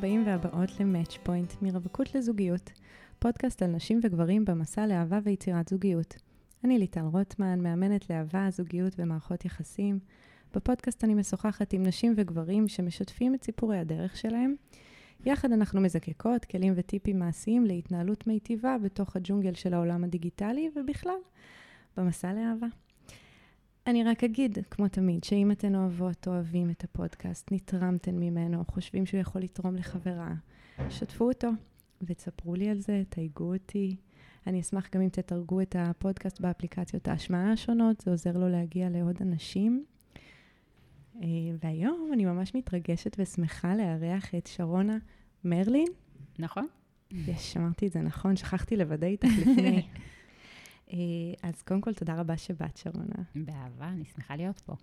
הבאים והבאות ל-Match Point, מרווקות לזוגיות, פודקאסט על נשים וגברים במסע לאהבה ויצירת זוגיות. אני ליטל רוטמן, מאמנת לאהבה, זוגיות ומערכות יחסים. בפודקאסט אני משוחחת עם נשים וגברים שמשתפים את סיפורי הדרך שלהם. יחד אנחנו מזקקות כלים וטיפים מעשיים להתנהלות מיטיבה בתוך הג'ונגל של העולם הדיגיטלי ובכלל, במסע לאהבה. אני רק אגיד, כמו תמיד, שאם אתן אוהבות, אוהבים את הפודקאסט, נתרמתן ממנו, חושבים שהוא יכול לתרום לחברה, שתפו אותו ותספרו לי על זה, תייגו אותי. אני אשמח גם אם תתרגו את הפודקאסט באפליקציות ההשמעה השונות, זה עוזר לו להגיע לעוד אנשים. אה, והיום אני ממש מתרגשת ושמחה לארח את שרונה מרלין. נכון. יש, אמרתי את זה נכון, שכחתי לוודא איתך לפני. אה, אז קודם כל, תודה רבה שבאת, שרונה. באהבה, אני שמחה להיות פה.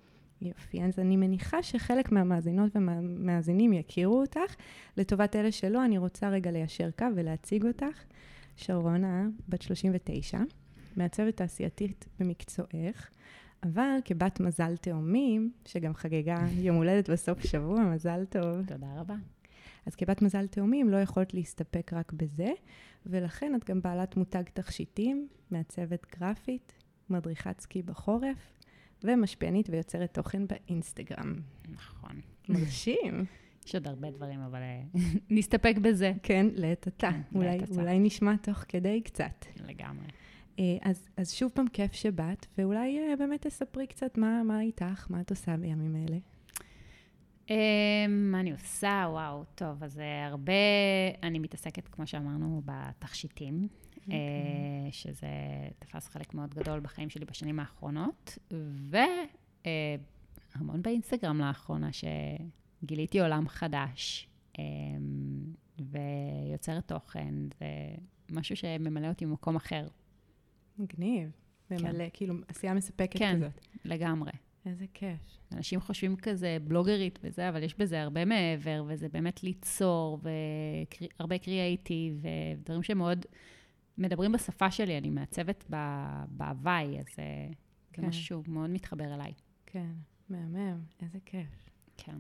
יופי, אז אני מניחה שחלק מהמאזינות ומהמאזינים יכירו אותך. לטובת אלה שלא, אני רוצה רגע ליישר קו ולהציג אותך. שרונה, בת 39, מעצבת תעשייתית במקצועך, אבל כבת מזל תאומים, שגם חגגה יום הולדת בסוף שבוע, מזל טוב. תודה רבה. אז כבת מזל תאומים לא יכולת להסתפק רק בזה, ולכן את גם בעלת מותג תכשיטים, מעצבת גרפית, מדריכת סקי בחורף, ומשפיענית ויוצרת תוכן באינסטגרם. נכון. מרשים. יש עוד הרבה דברים, אבל אה, נסתפק בזה. כן, לעת עתה. כן, אולי. אולי נשמע תוך כדי קצת. לגמרי. אה, אז, אז שוב פעם, כיף שבאת, ואולי אה, באמת תספרי קצת מה, מה איתך, מה את עושה בימים אלה. אה, מה אני עושה? וואו, טוב, אז אה, הרבה, אני מתעסקת, כמו שאמרנו, בתכשיטים, אוקיי. אה, שזה תפס חלק מאוד גדול בחיים שלי בשנים האחרונות, והמון באינסטגרם לאחרונה, שגיליתי עולם חדש, אה, ויוצרת תוכן, זה משהו שממלא אותי במקום אחר. מגניב. ממלא, כאילו, עשייה מספקת כן. כזאת. לגמרי. איזה כיף. אנשים חושבים כזה בלוגרית וזה, אבל יש בזה הרבה מעבר, וזה באמת ליצור, והרבה קריאייטיב, ודברים שמאוד מדברים בשפה שלי, אני מעצבת בהוואי, אז אה, זה כן. משהו שהוא מאוד מתחבר אליי. כן, מהמם, איזה כיף. כן.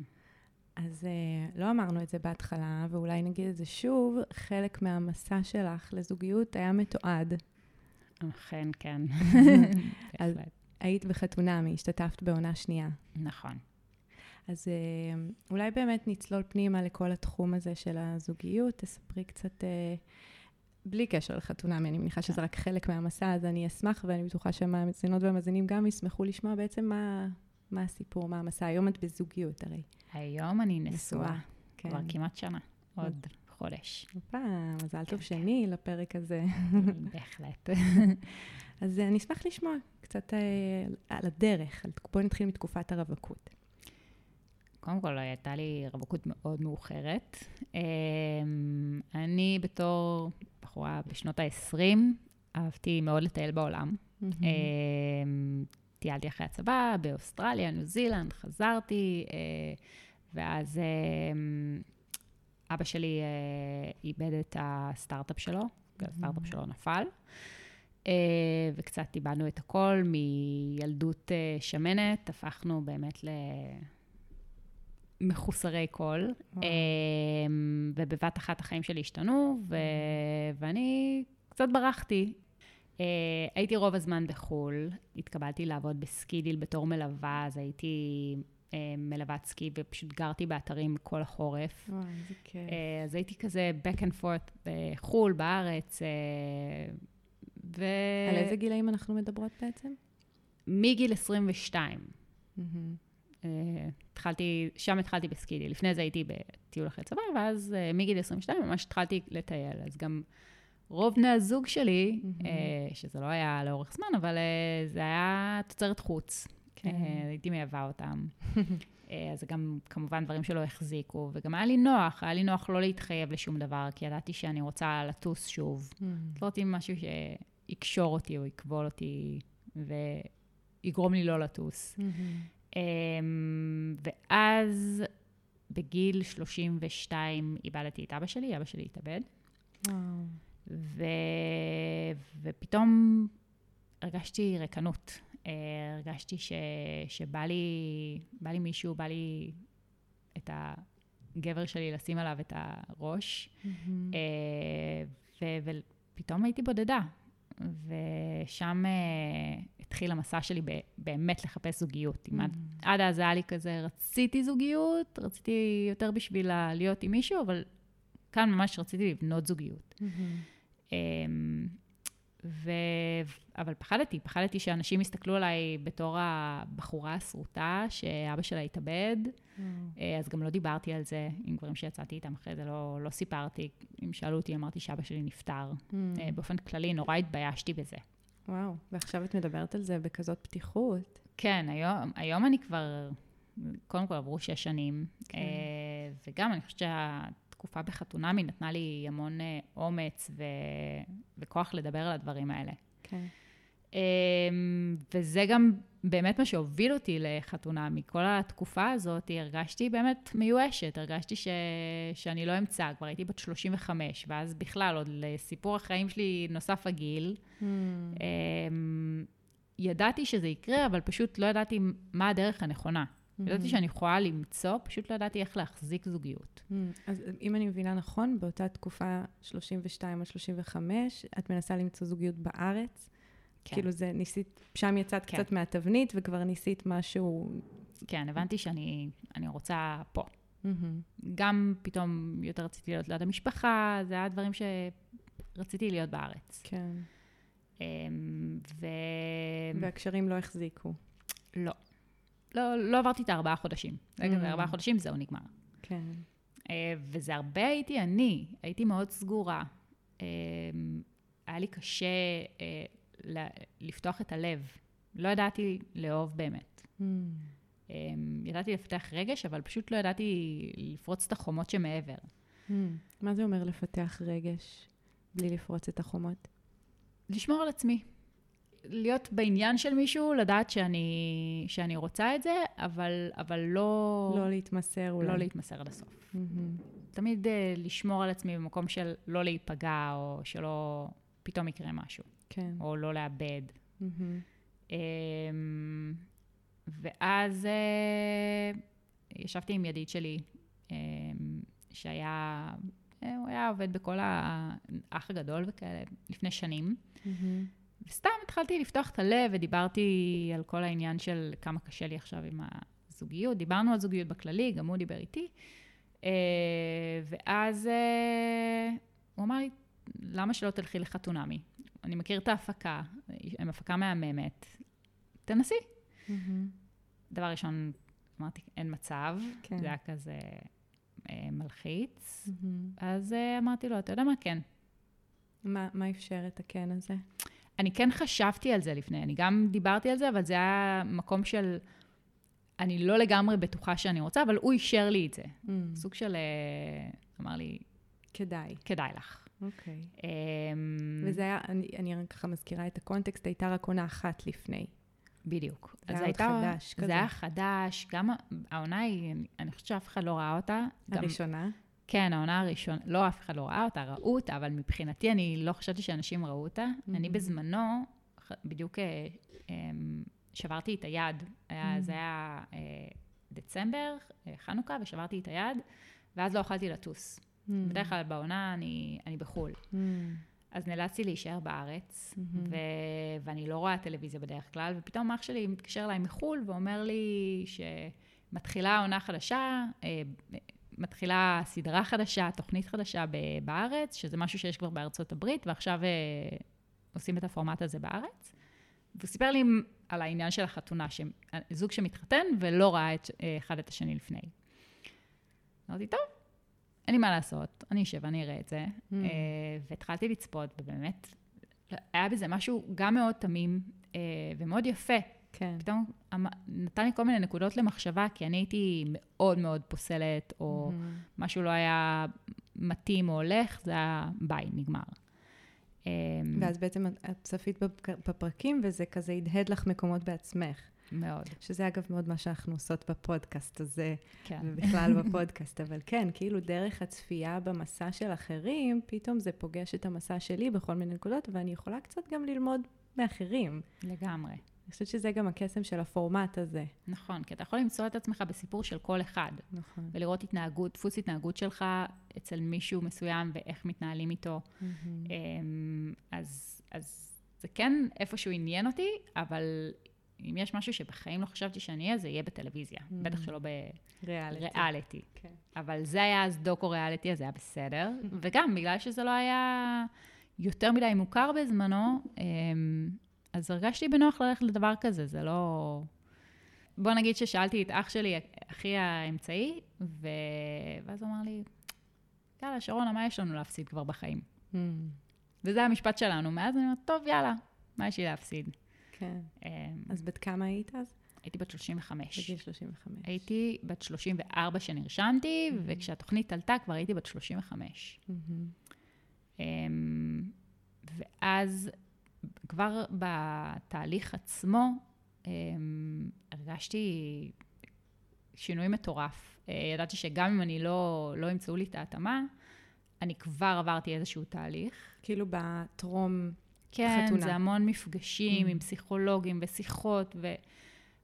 אז אה, לא אמרנו את זה בהתחלה, ואולי נגיד את זה שוב, חלק מהמסע שלך לזוגיות היה מתועד. אכן, כן. אז-. היית בחתונמי, השתתפת בעונה שנייה. נכון. אז אה, אולי באמת נצלול פנימה לכל התחום הזה של הזוגיות, תספרי קצת, אה, בלי קשר לחתונמי, אני מניחה שזה רק חלק מהמסע, אז אני אשמח, ואני בטוחה שהמאזינות והמאזינים גם ישמחו לשמוע בעצם מה, מה הסיפור, מה המסע. היום את בזוגיות הרי. היום אני נשואה, כן. כבר כמעט שנה, עוד חודש. הופה, מזל טוב כן, שני לפרק הזה. בהחלט. אז אה, אני אשמח לשמוע קצת אה, על הדרך, בואי נתחיל מתקופת הרווקות. קודם כל, הייתה לי רווקות מאוד מאוחרת. אמ, אני בתור בחורה בשנות ה-20, אהבתי מאוד לטייל בעולם. אמ, טיילתי אחרי הצבא באוסטרליה, ניו זילנד, חזרתי, אה, ואז אמ, אבא שלי אה, איבד את הסטארט-אפ שלו, הסטארט-אפ שלו נפל. אה, וקצת איבדנו את הכל, מילדות אה, שמנת, הפכנו באמת למחוסרי. וואו. אמ, ובבת אחת החיים שלי השתנו, ו... ואני קצת ברחתי. אה, הייתי רוב הזמן בחו"ל, התקבלתי לעבוד בסקידיל בתור מלווה, אז הייתי אה, מלוות סקי ופשוט גרתי באתרים כל החורף. וואי, איזה כיף. אה, אז הייתי כזה back and forth בחו"ל, בארץ, אה, ו... על איזה גילאים אנחנו מדברות בעצם? מגיל 22. מהמם. אה, התחלתי, שם התחלתי בסקידי. לפני זה הייתי בטיול אחרי צבא, ואז מגיל 22 ממש התחלתי לטייל. אז גם רוב בני הזוג שלי. אה, שזה לא היה לאורך זמן, אבל זה היה תוצרת חוץ. כן. אה, הייתי מייבאה אותם. אה, אז גם כמובן דברים שלא החזיקו, וגם היה לי נוח, היה לי נוח לא להתחייב לשום דבר, כי ידעתי שאני רוצה לטוס שוב. לא רוצים משהו שיקשור אותי או יכבול אותי ויגרום לי לא לטוס. מהמם. אמ, ואז בגיל 32 איבדתי את אבא שלי, אבא שלי התאבד. ו... ופתאום הרגשתי ריקנות. הרגשתי ש... שבא לי, בא לי מישהו, בא לי את הגבר שלי לשים עליו את הראש. Mm-hmm. אה, ופתאום הייתי בודדה. ושם אה, התחיל המסע שלי באמת לחפש זוגיות. Mm. עד, עד אז היה לי כזה, רציתי זוגיות, רציתי יותר בשביל להיות עם מישהו, אבל כאן ממש רציתי לבנות זוגיות. Mm-hmm. ו... אבל פחדתי, פחדתי שאנשים יסתכלו עליי בתור הבחורה השרוטה, שאבא שלה התאבד. Mm. אז גם לא דיברתי על זה עם גברים שיצאתי איתם אחרי זה, לא, לא סיפרתי. אם שאלו אותי, אמרתי שאבא שלי נפטר. Mm. באופן כללי, נורא התביישתי בזה. וואו, ועכשיו את מדברת על זה בכזאת פתיחות. כן, היום, היום אני כבר, קודם כל עברו שש שנים, כן. וגם אני חושבת שה... התקופה בחתונמי נתנה לי המון אה, אומץ ו... וכוח לדבר על הדברים האלה. כן. אמ, וזה גם באמת מה שהוביל אותי לחתונמי. כל התקופה הזאת הרגשתי באמת מיואשת, הרגשתי ש... שאני לא אמצא, כבר הייתי בת 35, ואז בכלל, עוד לסיפור החיים שלי נוסף הגיל. Mm. ידעתי שזה יקרה, אבל פשוט לא ידעתי מה הדרך הנכונה. Mm-hmm. ידעתי שאני יכולה למצוא, פשוט לא ידעתי איך להחזיק זוגיות. Mm-hmm. אז אם אני מבינה נכון, באותה תקופה 32 עד 35, את מנסה למצוא זוגיות בארץ. כן. כאילו זה, ניסית, שם יצאת כן. קצת מהתבנית וכבר ניסית משהו... כן, הבנתי שאני רוצה פה. Mm-hmm. גם פתאום יותר רציתי להיות ליד המשפחה, זה היה דברים שרציתי להיות בארץ. כן. אמ, ו... והקשרים לא החזיקו. לא. לא, עברתי את הארבעה חודשים. רגע, זה ארבעה חודשים, זהו, נגמר. כן. אה, וזה הרבה הייתי אני, הייתי מאוד סגורה. אה, היה לי קשה אה, לפתוח את הלב. לא ידעתי לאהוב באמת. Mm. ידעתי לפתח רגש, אבל פשוט לא ידעתי לפרוץ את החומות שמעבר. Mm. מה זה אומר לפתח רגש בלי לפרוץ את החומות? לשמור על עצמי. להיות בעניין של מישהו, לדעת שאני, שאני רוצה את זה, אבל, אבל לא... לא להתמסר אולי. לא להתמסר עד הסוף. Mm-hmm. תמיד uh, לשמור על עצמי במקום של לא להיפגע, או שלא פתאום יקרה משהו. כן. או לא לאבד. Mm-hmm. Um, ואז uh, ישבתי עם ידיד שלי, um, שהיה... הוא היה עובד בכל האח הגדול וכאלה, לפני שנים. Mm-hmm. וסתם התחלתי לפתוח את הלב ודיברתי על כל העניין של כמה קשה לי עכשיו עם הזוגיות. דיברנו על זוגיות בכללי, גם הוא דיבר איתי. אה, ואז אה, הוא אמר לי, למה שלא תלכי לחתונמי? אני מכיר את ההפקה, הם הפקה מהממת, תנסי. Mm-hmm. דבר ראשון, אמרתי, אין מצב, כן. זה היה כזה אה, מלחיץ. Mm-hmm. אז אמרתי לו, אתה יודע מה? כן. מה, מה אפשר את הכן הזה? אני כן חשבתי על זה לפני, אני גם דיברתי על זה, אבל זה היה מקום של... אני לא לגמרי בטוחה שאני רוצה, אבל הוא אישר לי את זה. Mm. סוג של... אה, אמר לי... כדאי. כדאי לך. אוקיי. Okay. אמ, um, וזה היה, אני, אני רק ככה מזכירה את הקונטקסט, הייתה רק עונה אחת לפני. בדיוק. זה היה עוד חדש כזה. זה היה חדש, גם העונה היא, אני חושבת שאף אחד לא ראה אותה. הראשונה? גם, כן, העונה הראשונה, לא, אף אחד לא ראה אותה, ראו אותה, אבל מבחינתי, אני לא חשבתי שאנשים ראו אותה. Mm-hmm. אני בזמנו, בדיוק אה, אמ, שברתי את היד. היה, mm-hmm. זה היה אה, דצמבר, אה, חנוכה, ושברתי את היד, ואז לא יכולתי לטוס. Mm-hmm. בדרך כלל בעונה אני, אני בחו"ל. Mm-hmm. אז נאלצתי להישאר בארץ, mm-hmm. ו- ואני לא רואה טלוויזיה בדרך כלל, ופתאום אח שלי מתקשר אליי מחו"ל ואומר לי שמתחילה עונה חדשה, מתחילה סדרה חדשה, תוכנית חדשה בארץ, שזה משהו שיש כבר בארצות הברית, ועכשיו אה, עושים את הפורמט הזה בארץ. והוא סיפר לי על העניין של החתונה, זוג שמתחתן ולא ראה את, אה, אחד את השני לפני. אמרתי, טוב, אין לי מה לעשות, אני אשב, אני אראה את זה. Mm. אה, והתחלתי לצפות, ובאמת, היה בזה משהו גם מאוד תמים ומאוד יפה. כן. פתאום אמ, נתן לי כל מיני נקודות למחשבה, כי אני הייתי מאוד מאוד פוסלת, או mm-hmm. משהו לא היה מתאים או הולך, זה היה ביי, נגמר. אמ, ואז בעצם את צפית בפרקים, וזה כזה הדהד לך מקומות בעצמך. מאוד. שזה אגב מאוד מה שאנחנו עושות בפודקאסט הזה, כן. ובכלל בפודקאסט, אבל כן, כאילו דרך הצפייה במסע של אחרים, פתאום זה פוגש את המסע שלי בכל מיני נקודות, ואני יכולה קצת גם ללמוד מאחרים. לגמרי. אני חושבת שזה גם הקסם של הפורמט הזה. נכון, כי אתה יכול למצוא את עצמך בסיפור של כל אחד. נכון. ולראות התנהגות, דפוס התנהגות שלך אצל מישהו מסוים ואיך מתנהלים איתו. אמ, אז, אז זה כן איפשהו עניין אותי, אבל אם יש משהו שבחיים לא חשבתי שאני אהיה, זה יהיה בטלוויזיה. Mm. בטח שלא ריאליטי. בריאליטי. כן. אבל זה היה אז דוקו ריאליטי, אז זה היה בסדר. וגם, בגלל שזה לא היה יותר מדי מוכר בזמנו, אמ, אז הרגשתי בנוח ללכת לדבר כזה, זה לא... בוא נגיד ששאלתי את אח שלי, אחי האמצעי, ו... ואז הוא אמר לי, יאללה, שרונה, מה יש לנו להפסיד כבר בחיים? Mm, וזה המשפט שלנו. מאז אני אומרת, טוב, יאללה, מה יש לי להפסיד? כן. אמ, אז בת כמה היית אז? הייתי בת 35. בגיל 35. הייתי בת 34 שנרשמתי, Mhm. וכשהתוכנית עלתה כבר הייתי בת 35. מהמם. אמ, ואז כבר בתהליך עצמו אמ, הרגשתי שינוי מטורף. אה, ידעתי שגם אם אני לא, לא ימצאו לי את ההתאמה, אני כבר עברתי איזשהו תהליך. כאילו בטרום... כן, חתונה. זה המון מפגשים Mm. עם פסיכולוגים ושיחות, ו,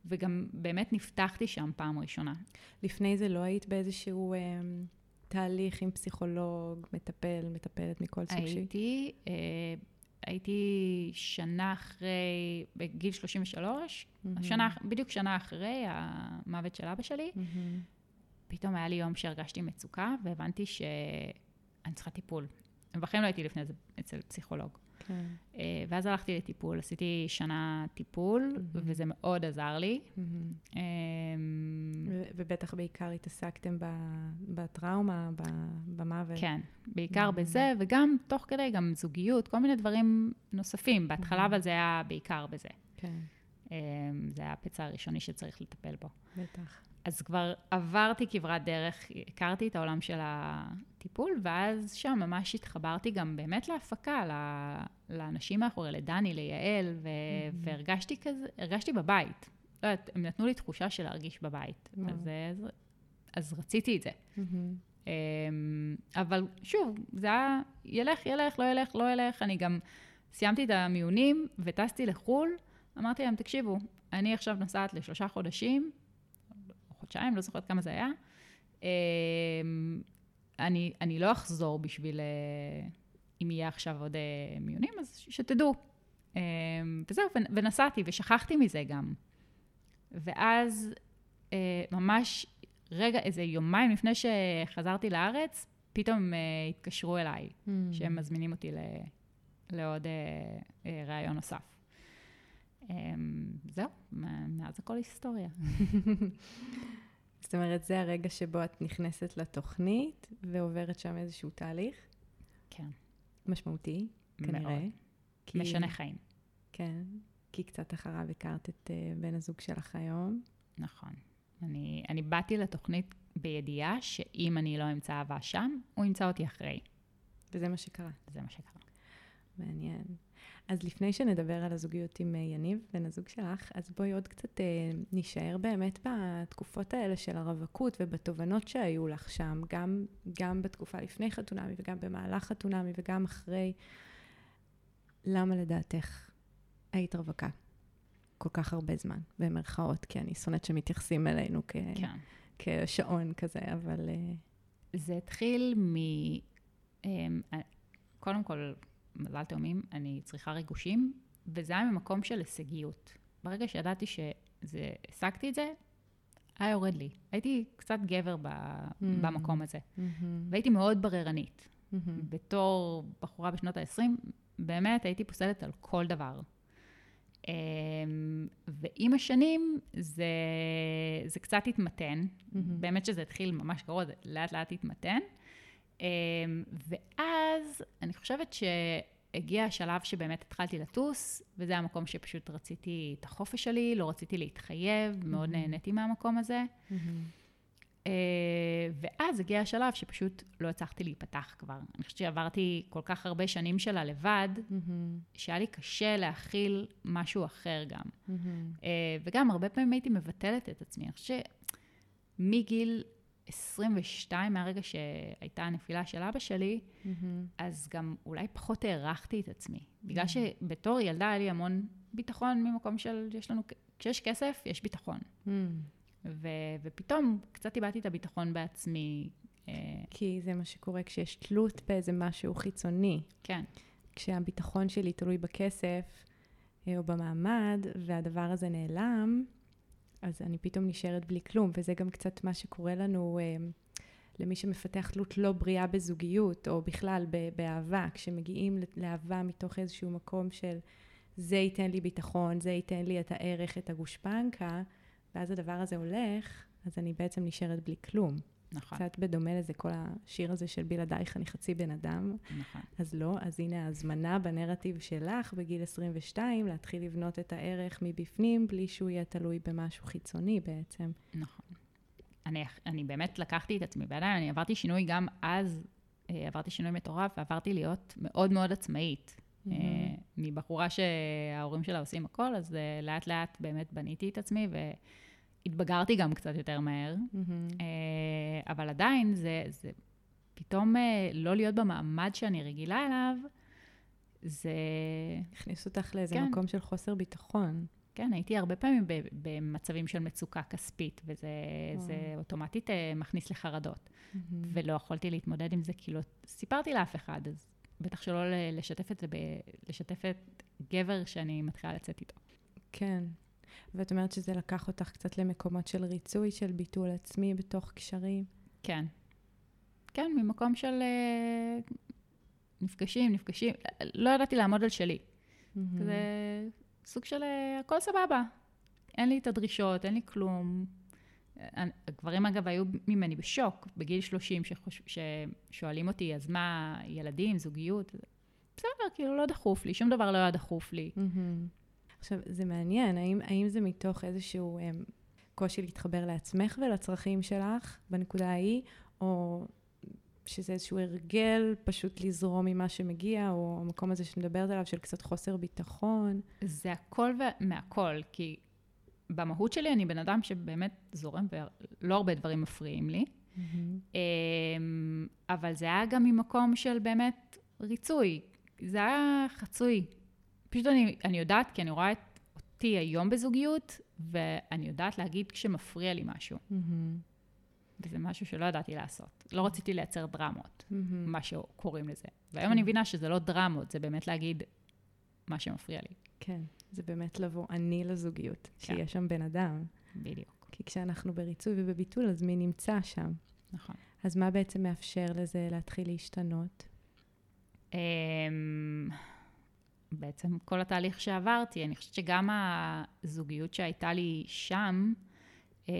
וגם באמת נפתחתי שם פעם ראשונה. לפני זה לא היית באיזשהו אה, תהליך עם פסיכולוג, מטפל, מטפלת מכל סוג שהיא? הייתי, אה, הייתי שנה אחרי, בגיל 33, מהמם. שנה, בדיוק שנה אחרי המוות של אבא שלי, מהמם. פתאום היה לי יום שהרגשתי מצוקה, והבנתי שאני צריכה טיפול. בחיים לא הייתי לפני זה אצל פסיכולוג. כן. אה, ואז הלכתי לטיפול, עשיתי שנה טיפול, מהמם. וזה מאוד עזר לי. ו- ובטח בעיקר התעסקתם בטראומה, במוות. כן, בעיקר מהמם. בזה, וגם תוך כדי גם זוגיות, כל מיני דברים נוספים. בהתחלה. אבל זה היה בעיקר בזה. כן, אמ, זה היה הפצע הראשוני שצריך לטפל בו. בטח. אז כבר עברתי כברת דרך, הכרתי את העולם של הטיפול, ואז שם ממש התחברתי גם באמת להפקה, לאנשים מאחורי, לדני, ליעל, ו- מהמם. והרגשתי כזה, הרגשתי בבית. לא יודעת, הם נתנו לי תחושה של להרגיש בבית. וואו. אז, אז, אז רציתי את זה. אמ, אבל שוב, זה היה ילך, ילך, לא ילך, לא ילך. אני גם סיימתי את המיונים וטסתי לחו"ל. אמרתי להם, תקשיבו, אני עכשיו נוסעת לשלושה חודשים, חודשיים, לא זוכרת כמה זה היה. אמ, אני, אני לא אחזור בשביל, אה, אם יהיה עכשיו עוד אה, מיונים, אז שתדעו. אמ, וזהו, ונסעתי, ושכחתי מזה גם. ואז אה, ממש רגע, איזה יומיים לפני שחזרתי לארץ, פתאום התקשרו אליי, מהמם. שהם מזמינים אותי ל, לעוד ראיון נוסף. אה, זהו, מאז הכל היסטוריה. זאת אומרת, זה הרגע שבו את נכנסת לתוכנית ועוברת שם איזשהו תהליך כן, משמעותי, כנראה. מאוד. כי- משנה חיים, כן, כי קצת אחריו הכרת את uh, בן הזוג שלך היום. נכון. אני, אני באתי לתוכנית בידיעה שאם אני לא אמצא אהבה שם, הוא ימצא אותי אחרי. וזה מה שקרה. זה מה שקרה. מעניין. אז לפני שנדבר על הזוגיות עם אה, יניב, בן הזוג שלך, אז בואי עוד קצת אה, נישאר באמת בתקופות האלה של הרווקות ובתובנות שהיו לך שם, גם, גם בתקופה לפני חתונמי וגם במהלך חתונמי וגם אחרי. למה לדעתך היית רווקה כל כך הרבה זמן, במרכאות? כי אני שונאת שמתייחסים אלינו כ... כן. כשעון כזה, אבל... אה, זה התחיל מ... אמ, קודם כל, מזל תאומים, אני צריכה ריגושים, וזה היה ממקום של הישגיות. ברגע שידעתי שהשגתי את זה, היה יורד לי. הייתי קצת גבר ב... Mm. במקום הזה, מהמם, והייתי מאוד בררנית. מהמם. בתור בחורה בשנות ה-20, באמת הייתי פוסלת על כל דבר. אמ, ועם השנים זה, זה קצת התמתן, מהמם. באמת שזה התחיל ממש גרוע, זה לאט לאט התמתן. אמ, ואז אני חושבת שהגיע השלב שבאמת התחלתי לטוס, וזה המקום שפשוט רציתי את החופש שלי, לא רציתי להתחייב, מאוד. נהניתי מהמקום הזה. אה, ואז הגיע השלב שפשוט לא הצלחתי להיפתח כבר. אני חושבת שעברתי כל כך הרבה שנים שלה לבד, מהמם. שהיה לי קשה להכיל משהו אחר גם. אה, וגם הרבה פעמים הייתי מבטלת את עצמי. אני חושבת שמגיל 22, מהרגע שהייתה הנפילה של אבא שלי, מהמם. אז גם אולי פחות הערכתי את עצמי. בגלל Mm. שבתור ילדה היה לי המון ביטחון ממקום של, יש לנו, כשיש כסף, יש ביטחון. Mm. ו, ופתאום קצת איבדתי את הביטחון בעצמי. אה, כי זה מה שקורה כשיש תלות באיזה משהו חיצוני. כן, כשהביטחון שלי תלוי בכסף אה, או במעמד, והדבר הזה נעלם, אז אני פתאום נשארת בלי כלום, וזה גם קצת מה שקורה לנו אה, למי שמפתח תלות לא בריאה בזוגיות, או בכלל ב- באהבה, כשמגיעים לאהבה מתוך איזשהו מקום של זה ייתן לי ביטחון, זה ייתן לי את הערך, את הגושפנקה, ואז הדבר הזה הולך, אז אני בעצם נשארת בלי כלום. נכון, קצת בדומה לזה, כל השיר הזה של בלעדייך אני חצי בן אדם. נכון. אז לא, אז הנה ההזמנה בנרטיב שלך בגיל 22, להתחיל לבנות את הערך מבפנים, בלי שהוא יהיה תלוי במשהו חיצוני בעצם. נכון. אני, אני באמת לקחתי את עצמי בידיים, אני עברתי שינוי גם אז, אה, עברתי שינוי מטורף, ועברתי להיות מאוד מאוד עצמאית. אה, מבחורה שההורים שלה עושים הכל, אז אה, לאט לאט באמת בניתי את עצמי והתבגרתי גם קצת יותר מהר. אה, אבל עדיין זה, זה פתאום אה, לא להיות במעמד שאני רגילה אליו, זה... הכניס אותך לאיזה כן. מקום של חוסר ביטחון. כן, הייתי הרבה פעמים במצבים של מצוקה כספית, וזה. זה אוטומטית אה, מכניס לחרדות. מהמם. ולא יכולתי להתמודד עם זה, כי לא סיפרתי לאף אחד, אז בטח שלא לשתף את זה, ב- לשתף את גבר שאני מתחילה לצאת איתו. כן. ואת אומרת שזה לקח אותך קצת למקומות של ריצוי, של ביטול עצמי בתוך קשרים. כן. כן, ממקום של אה, נפגשים, נפגשים, לא ידעתי לעמוד על שלי. מהמם. זה סוג של אה, הכל סבבה. אין לי את הדרישות, אין לי כלום. אה, הגברים אגב היו ממני בשוק בגיל 30, שחוש... ששואלים אותי, אז מה, ילדים, זוגיות? בסדר, כאילו לא דחוף לי, שום דבר לא היה דחוף לי. מהמם. עכשיו, זה מעניין, האם, האם זה מתוך איזשהו הם, קושי להתחבר לעצמך ולצרכים שלך בנקודה ההיא, או שזה איזשהו הרגל פשוט לזרום ממה שמגיע, או המקום הזה שאת מדברת עליו של קצת חוסר ביטחון? זה הכל מהכל, כי במהות שלי אני בן אדם שבאמת זורם ולא הרבה דברים מפריעים לי. אמ, אבל זה היה גם ממקום של באמת ריצוי. זה היה חצוי. פשוט אני, אני יודעת, כי אני רואה את אותי היום בזוגיות, ואני יודעת להגיד כשמפריע לי משהו. מהמם. וזה משהו שלא ידעתי לעשות. לא רציתי לייצר דרמות, מהמם. מה שקוראים לזה. והיום אני מבינה שזה לא דרמות, זה באמת להגיד מה שמפריע לי. כן, זה באמת לבוא אני לזוגיות, כן. שיהיה שם בן אדם. בדיוק. כי כשאנחנו בריצוי ובביטול, אז מי נמצא שם? נכון. אז מה בעצם מאפשר לזה להתחיל להשתנות? בעצם כל התהליך שעברתי, אני חושבת שגם הזוגיות שהייתה לי שם, אה,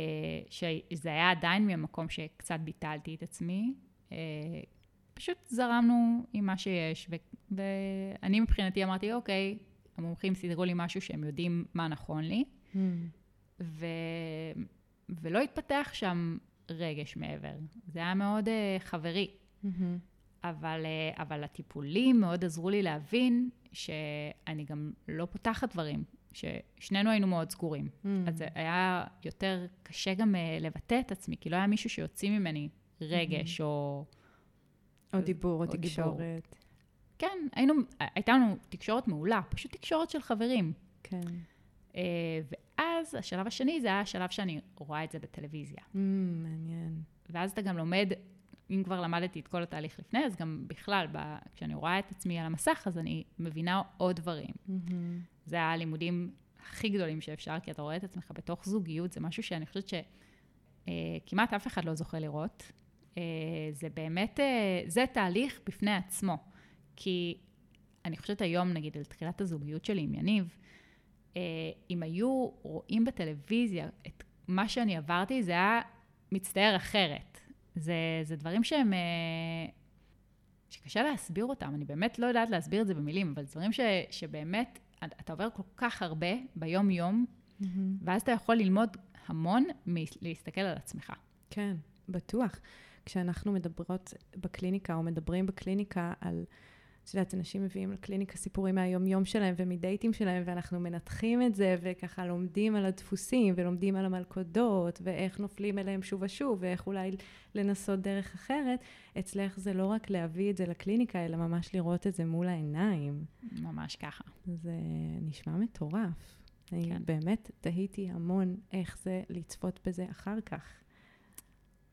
שזה היה עדיין ממקום שקצת ביטלתי את עצמי, אה, פשוט זרמנו עם מה שיש, ו- ואני מבחינתי אמרתי, אוקיי, המומחים סידרו לי משהו שהם יודעים מה נכון לי, ו... ולא התפתח שם רגש מעבר. זה היה מאוד uh, חברי. מהמם. אבל, אה, אבל הטיפולים מאוד עזרו לי להבין שאני גם לא פותחת דברים, ששנינו היינו מאוד סגורים. מהמם. אז זה היה יותר קשה גם אה, לבטא את עצמי, כי לא היה מישהו שיוציא ממני רגש או... או דיבור או או דיבור. תקשורת. כן, היינו, הייתה לנו תקשורת מעולה, פשוט תקשורת של חברים. כן. אה, ואז השלב השני זה היה השלב שאני רואה את זה בטלוויזיה. מהמם, מעניין. ואז אתה גם לומד, אם כבר למדתי את כל התהליך לפני, אז גם בכלל, ב, כשאני רואה את עצמי על המסך, אז אני מבינה עוד דברים. מהמם. זה הלימודים הכי גדולים שאפשר, כי אתה רואה את עצמך בתוך זוגיות, זה משהו שאני חושבת שכמעט אף אחד לא זוכה לראות. אה, זה באמת, אה, זה תהליך בפני עצמו. כי אני חושבת היום, נגיד, על תחילת הזוגיות שלי עם יניב, אה, אם היו רואים בטלוויזיה את מה שאני עברתי, זה היה מצטער אחרת. זה, זה דברים שהם... אה, שקשה להסביר אותם, אני באמת לא יודעת להסביר את זה במילים, אבל דברים ש, שבאמת, אתה עובר כל כך הרבה ביום-יום, מהמם. ואז אתה יכול ללמוד המון מלהסתכל על עצמך. כן, בטוח. כשאנחנו מדברות בקליניקה, או מדברים בקליניקה על את יודעת, אנשים מביאים לקליניקה סיפורים מהיום-יום שלהם ומדייטים שלהם, ואנחנו מנתחים את זה, וככה לומדים על הדפוסים, ולומדים על המלכודות, ואיך נופלים אליהם שוב ושוב, ואיך אולי לנסות דרך אחרת. אצלך זה לא רק להביא את זה לקליניקה, אלא ממש לראות את זה מול העיניים. ממש ככה. זה נשמע מטורף. כן. אני באמת תהיתי המון איך זה לצפות בזה אחר כך.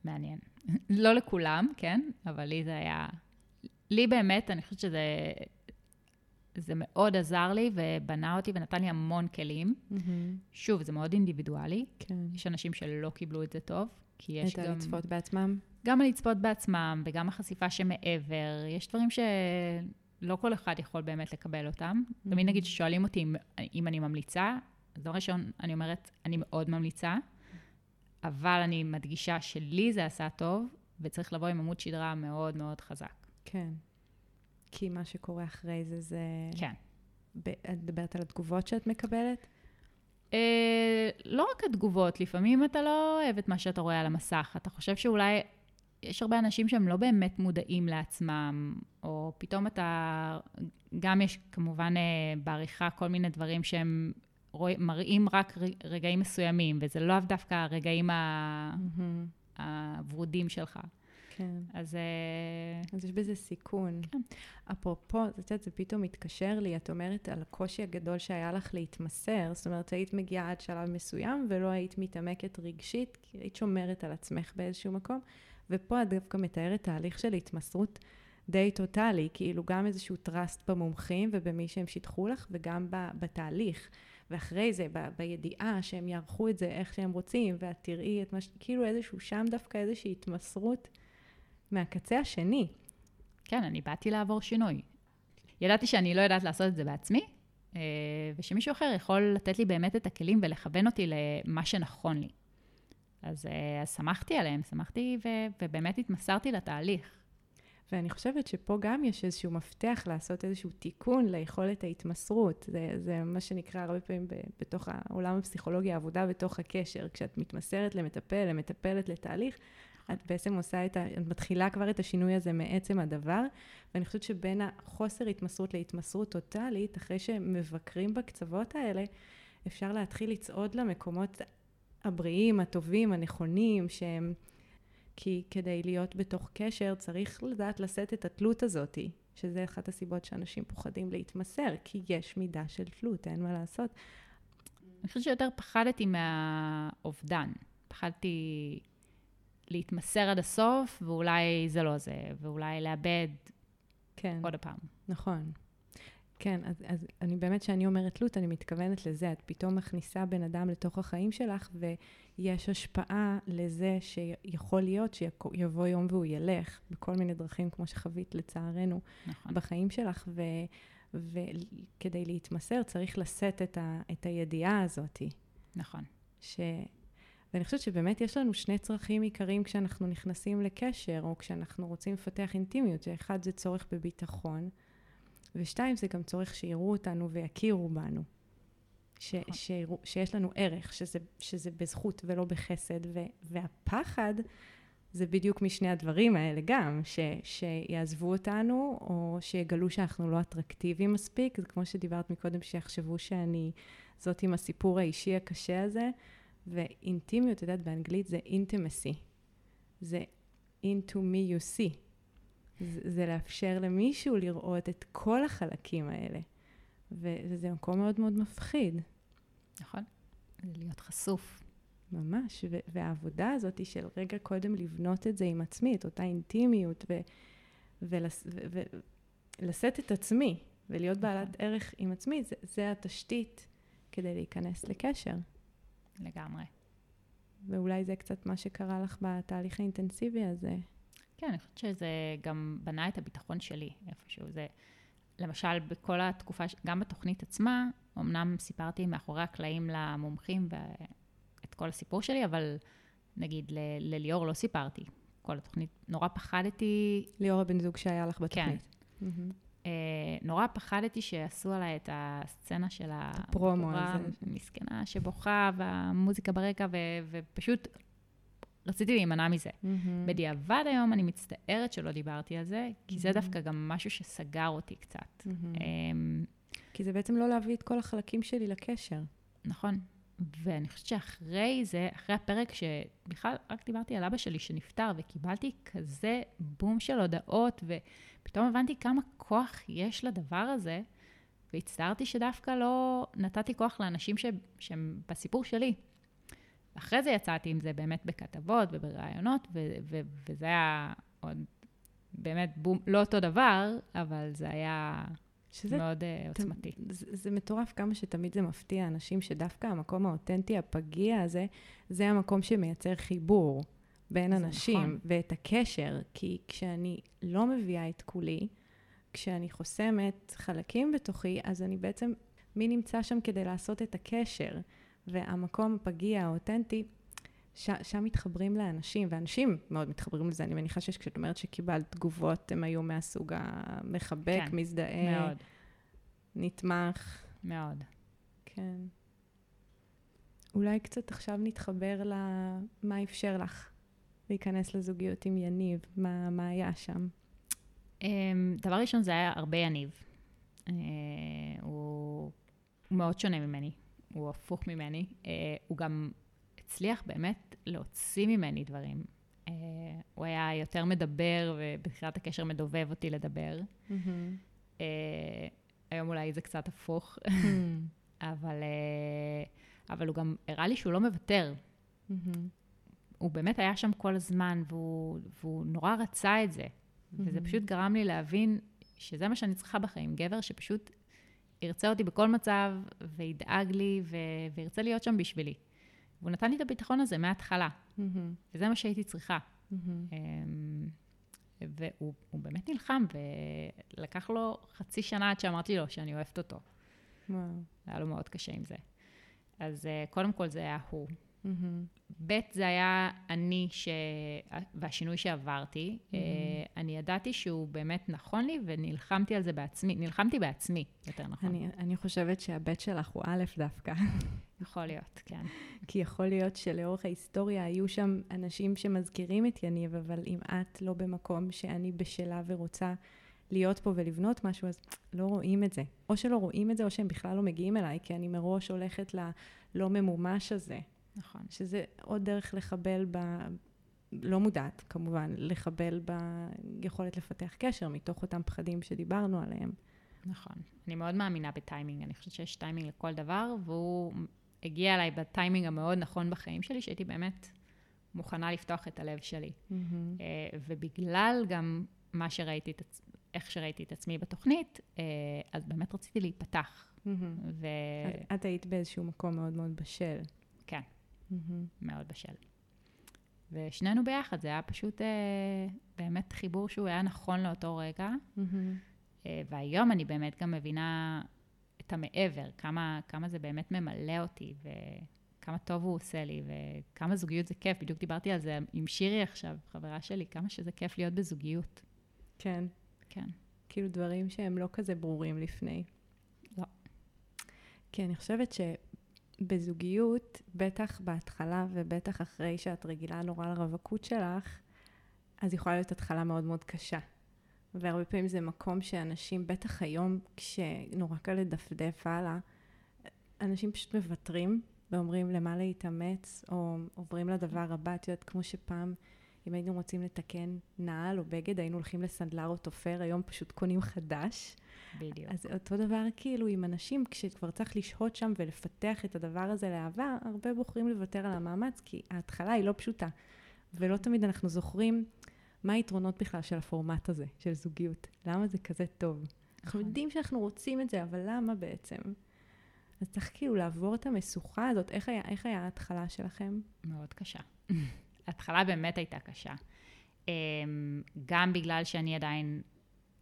מעניין. לא לכולם, כן? אבל לי זה היה לי באמת, אני חושבת שזה זה מאוד עזר לי ובנה אותי ונתן לי המון כלים. Mm-hmm. שוב, זה מאוד אינדיבידואלי. כן. יש אנשים שלא קיבלו את זה טוב, כי יש גם... את הלצפות בעצמם? גם הלצפות בעצמם וגם החשיפה שמעבר. יש דברים שלא כל אחד יכול באמת לקבל אותם. Mm-hmm. תמיד נגיד ששואלים אותי אם, אם אני ממליצה, אז דבר ראשון, אני אומרת, אני מאוד ממליצה, אבל אני מדגישה שלי זה עשה טוב, וצריך לבוא עם עמוד שדרה מאוד מאוד חזק. כן. כי מה שקורה אחרי זה, זה... כן. ב... את מדברת על התגובות שאת מקבלת? אה, לא רק התגובות, לפעמים אתה לא אוהב את מה שאתה רואה על המסך. אתה חושב שאולי יש הרבה אנשים שהם לא באמת מודעים לעצמם, או פתאום אתה... גם יש כמובן אה, בעריכה כל מיני דברים שהם רוא... מראים רק רגעים מסוימים, וזה לאו דווקא הרגעים ה... mm-hmm. הוורודים שלך. כן. אז... אה, אז יש בזה סיכון. כן. אפרופו, את יודעת, זה פתאום מתקשר לי, את אומרת על הקושי הגדול שהיה לך להתמסר, זאת אומרת, היית מגיעה עד שלב מסוים ולא היית מתעמקת רגשית, כי היית שומרת על עצמך באיזשהו מקום, ופה את דווקא מתארת תהליך של התמסרות די טוטאלי, כאילו גם איזשהו טראסט במומחים ובמי שהם שיתחו לך, וגם בתהליך. ואחרי זה, ב- בידיעה שהם יערכו את זה איך שהם רוצים, ואת תראי את מה ש... כאילו איזשהו שם דווקא איזושהי התמסרות מהקצה השני. כן, אני באתי לעבור שינוי. ידעתי שאני לא יודעת לעשות את זה בעצמי, אה, ושמישהו אחר יכול לתת לי באמת את הכלים ולכוון אותי למה שנכון לי. אז, אה, אז שמחתי עליהם, שמחתי ו, ובאמת התמסרתי לתהליך. ואני חושבת שפה גם יש איזשהו מפתח לעשות איזשהו תיקון ליכולת ההתמסרות. זה, זה מה שנקרא הרבה פעמים בתוך העולם הפסיכולוגי, העבודה בתוך הקשר. כשאת מתמסרת למטפל, למטפלת לתהליך, את בעצם עושה את ה... את מתחילה כבר את השינוי הזה מעצם הדבר, ואני חושבת שבין החוסר התמסרות להתמסרות טוטאלית, אחרי שמבקרים בקצוות האלה, אפשר להתחיל לצעוד למקומות הבריאים, הטובים, הנכונים, שהם... כי כדי להיות בתוך קשר צריך לדעת לשאת את התלות הזאתי, שזה אחת הסיבות שאנשים פוחדים להתמסר, כי יש מידה של תלות, אין מה לעשות. אני חושבת שיותר פחדתי מהאובדן. פחדתי להתמסר עד הסוף, ואולי זה לא זה, ואולי לאבד כן. עוד הפעם. נכון. כן, אז, אז אני באמת, כשאני אומרת תלות, אני מתכוונת לזה. את פתאום מכניסה בן אדם לתוך החיים שלך, ויש השפעה לזה שיכול להיות שיבוא יום והוא ילך בכל מיני דרכים, כמו שחווית לצערנו, נכון. בחיים שלך, ו, וכדי להתמסר צריך לשאת את, ה, את הידיעה הזאת. נכון. ש, ואני חושבת שבאמת יש לנו שני צרכים עיקריים כשאנחנו נכנסים לקשר, או כשאנחנו רוצים לפתח אינטימיות, שאחד זה צורך בביטחון, ושתיים זה גם צורך שיראו אותנו ויכירו בנו. ש, נכון. שיראו, שיש לנו ערך, שזה, שזה בזכות ולא בחסד, ו, והפחד זה בדיוק משני הדברים האלה גם, ש, שיעזבו אותנו, או שיגלו שאנחנו לא אטרקטיביים מספיק, זה כמו שדיברת מקודם, שיחשבו שאני זאת עם הסיפור האישי הקשה הזה, ואינטימיות, את יודעת, באנגלית זה intimacy. זה into me you see. זה, זה לאפשר למישהו לראות את כל החלקים האלה. וזה מקום מאוד מאוד מפחיד. נכון. זה להיות חשוף. ממש, ו- והעבודה הזאת של רגע קודם לבנות את זה עם עצמי, את אותה אינטימיות, ולשאת את עצמי, ולהיות נכון. בעלת ערך עם עצמי, זה, זה התשתית כדי להיכנס לקשר. לגמרי. ואולי זה קצת מה שקרה לך בתהליך האינטנסיבי הזה. כן, אני חושבת שזה גם בנה את הביטחון שלי איפשהו. זה, למשל, בכל התקופה, גם בתוכנית עצמה, אמנם סיפרתי מאחורי הקלעים למומחים את כל הסיפור שלי, אבל נגיד לליאור לא סיפרתי. כל התוכנית, נורא פחדתי... ליאור הבן זוג שהיה לך בתוכנית. כן. Mm-hmm. אה, נורא פחדתי שיעשו עליי את הסצנה של הפרומו. המסכנה שבוכה והמוזיקה ברקע, ו, ופשוט רציתי להימנע מזה. Mm-hmm. בדיעבד היום אני מצטערת שלא דיברתי על זה, כי זה Mhm. דווקא גם משהו שסגר אותי קצת. Mm-hmm. אמ, כי זה בעצם לא להביא את כל החלקים שלי לקשר. נכון. ואני חושבת שאחרי זה, אחרי הפרק שבכלל רק דיברתי על אבא שלי שנפטר, וקיבלתי כזה בום של הודעות, ופתאום הבנתי כמה כוח יש לדבר הזה, והצטערתי שדווקא לא נתתי כוח לאנשים ש... שהם בסיפור שלי. אחרי זה יצאתי עם זה באמת בכתבות ובראיונות, ו... ו... וזה היה עוד באמת בום, לא אותו דבר, אבל זה היה שזה מאוד uh, עוצמתי. זה, זה מטורף כמה שתמיד זה מפתיע אנשים שדווקא המקום האותנטי, הפגיע הזה, זה המקום שמייצר חיבור בין אנשים נכון. ואת הקשר. כי כשאני לא מביאה את כולי, כשאני חוסמת חלקים בתוכי, אז אני בעצם, מי נמצא שם כדי לעשות את הקשר? והמקום הפגיע, האותנטי, ש, שם מתחברים לאנשים, ואנשים מאוד מתחברים לזה. אני מניחה שכשאת אומרת שקיבלת תגובות, הם היו מהסוג המחבק, כן, מזדהה. מאוד, נתמך, מאוד. כן. אולי קצת עכשיו נתחבר למה אפשר לך להיכנס לזוגיות עם יניב, מה, מה היה שם. אמ, דבר ראשון, זה היה הרבה יניב. אה, הוא, מאוד שונה ממני, הוא הפוך ממני. אה, הוא גם הצליח באמת להוציא ממני דברים. אה, הוא היה יותר מדבר, ובתחילת הקשר מדובב אותי לדבר. אה, היום אולי זה קצת הפוך, אבל, אה, אבל הוא גם הראה לי שהוא לא מוותר. הוא באמת היה שם כל הזמן, והוא, והוא נורא רצה את זה. וזה Mhm. פשוט גרם לי להבין שזה מה שאני צריכה בחיים. גבר שפשוט ירצה אותי בכל מצב, וידאג לי, ו... וירצה להיות שם בשבילי. והוא נתן לי את הביטחון הזה מההתחלה, וזה מה שהייתי צריכה. אמ, והוא הוא באמת נלחם, ולקח לו חצי שנה עד שאמרתי לו שאני אוהבת אותו. וואו. היה לו מאוד קשה עם זה. אז אה, קודם כל זה היה הוא. ב' זה היה אני ש... והשינוי שעברתי. Mhm. אה, אני ידעתי שהוא באמת נכון לי, ונלחמתי על זה בעצמי. נלחמתי בעצמי, יותר נכון. אני, אני חושבת שהבית שלך הוא א' דווקא, יכול להיות, כן. כי יכול להיות שלאורך ההיסטוריה היו שם אנשים שמזכירים את יניב, אבל אם את לא במקום שאני בשלה ורוצה להיות פה ולבנות משהו, אז לא רואים את זה. או שלא רואים את זה, או שהם בכלל לא מגיעים אליי, כי אני מראש הולכת ללא ממומש הזה. נכון. שזה עוד דרך לחבל ב... לא מודעת, כמובן, לחבל ביכולת לפתח קשר מתוך אותם פחדים שדיברנו עליהם. נכון. אני מאוד מאמינה בטיימינג. אני חושבת שיש טיימינג לכל דבר, והוא הגיע אליי בטיימינג המאוד נכון בחיים שלי, שהייתי באמת מוכנה לפתוח את הלב שלי. אה, ובגלל גם מה שראיתי, את איך שראיתי את עצמי בתוכנית, אה, אז באמת רציתי להיפתח. ו... אז את היית באיזשהו מקום מאוד מאוד בשל. כן. מאוד בשל. ושנינו ביחד, זה היה פשוט אה, באמת חיבור שהוא היה נכון לאותו רגע. אה, והיום אני באמת גם מבינה את המעבר, כמה, כמה זה באמת ממלא אותי, וכמה טוב הוא עושה לי, וכמה זוגיות זה כיף. בדיוק דיברתי על זה עם שירי עכשיו, חברה שלי, כמה שזה כיף להיות בזוגיות. כן. כן. כאילו דברים שהם לא כזה ברורים לפני. לא. כי אני חושבת שבזוגיות, בטח בהתחלה ובטח אחרי שאת רגילה נורא לרווקות שלך, אז יכולה להיות התחלה מאוד מאוד קשה. והרבה פעמים זה מקום שאנשים, בטח היום, כשנורא קל לדפדף הלאה, אנשים פשוט מוותרים ואומרים למה להתאמץ, או עוברים לדבר הבא. את יודעת, כמו שפעם, אם היינו רוצים לתקן נעל או בגד, היינו הולכים לסנדלר או תופר, היום פשוט קונים חדש. בדיוק. אז אותו דבר כאילו עם אנשים, כשכבר צריך לשהות שם ולפתח את הדבר הזה לאהבה, הרבה בוחרים לוותר על המאמץ, כי ההתחלה היא לא פשוטה. ולא תמיד אנחנו זוכרים מה היתרונות בכלל של הפורמט הזה, של זוגיות. למה זה כזה טוב? אנחנו נכון. יודעים שאנחנו רוצים את זה, אבל למה בעצם? אז צריך כאילו לעבור את המשוכה הזאת. איך היה, איך היה ההתחלה שלכם? מאוד קשה. ההתחלה באמת הייתה קשה. אמ, גם בגלל שאני עדיין,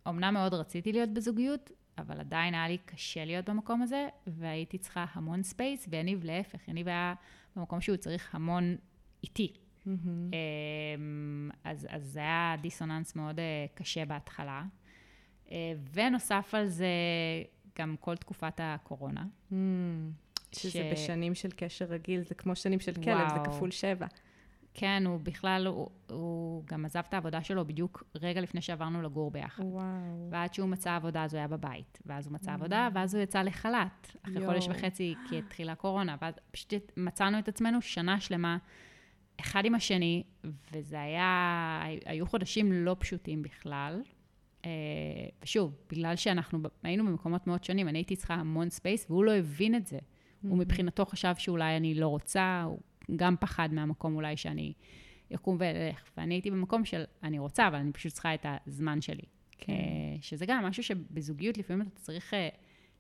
אמנם מאוד רציתי להיות בזוגיות, אבל עדיין היה לי קשה להיות במקום הזה, והייתי צריכה המון space, ויניב להפך, יניב היה במקום שהוא צריך המון איתי. אמ, אז, אז זה היה דיסוננס מאוד אה, קשה בהתחלה. אה, ונוסף על זה, גם כל תקופת הקורונה. שזה ש- בשנים של קשר רגיל, זה כמו שנים של כלב, זה וואו. כפול שבע. כן, הוא בכלל, הוא, הוא גם עזב את העבודה שלו בדיוק רגע לפני שעברנו לגור ביחד. וואו. ועד שהוא מצא עבודה, אז הוא היה בבית. ואז הוא מצא ממ. עבודה, ואז הוא יצא לחל"ת. אחרי יואו. חודש וחצי, כי התחילה הקורונה. ואז פשוט מצאנו את עצמנו שנה שלמה, אחד עם השני, וזה היה, היו חודשים לא פשוטים בכלל. אה, ושוב, בגלל שאנחנו היינו במקומות מאוד שונים, אני הייתי צריכה המון space, והוא לא הבין את זה. הוא מבחינתו חשב שאולי אני לא רוצה, הוא גם פחד מהמקום אולי שאני אקום ואלך. ואני הייתי במקום של, אני רוצה, אבל אני פשוט צריכה את הזמן שלי. כן. אה, שזה גם משהו שבזוגיות לפעמים אתה צריך אה,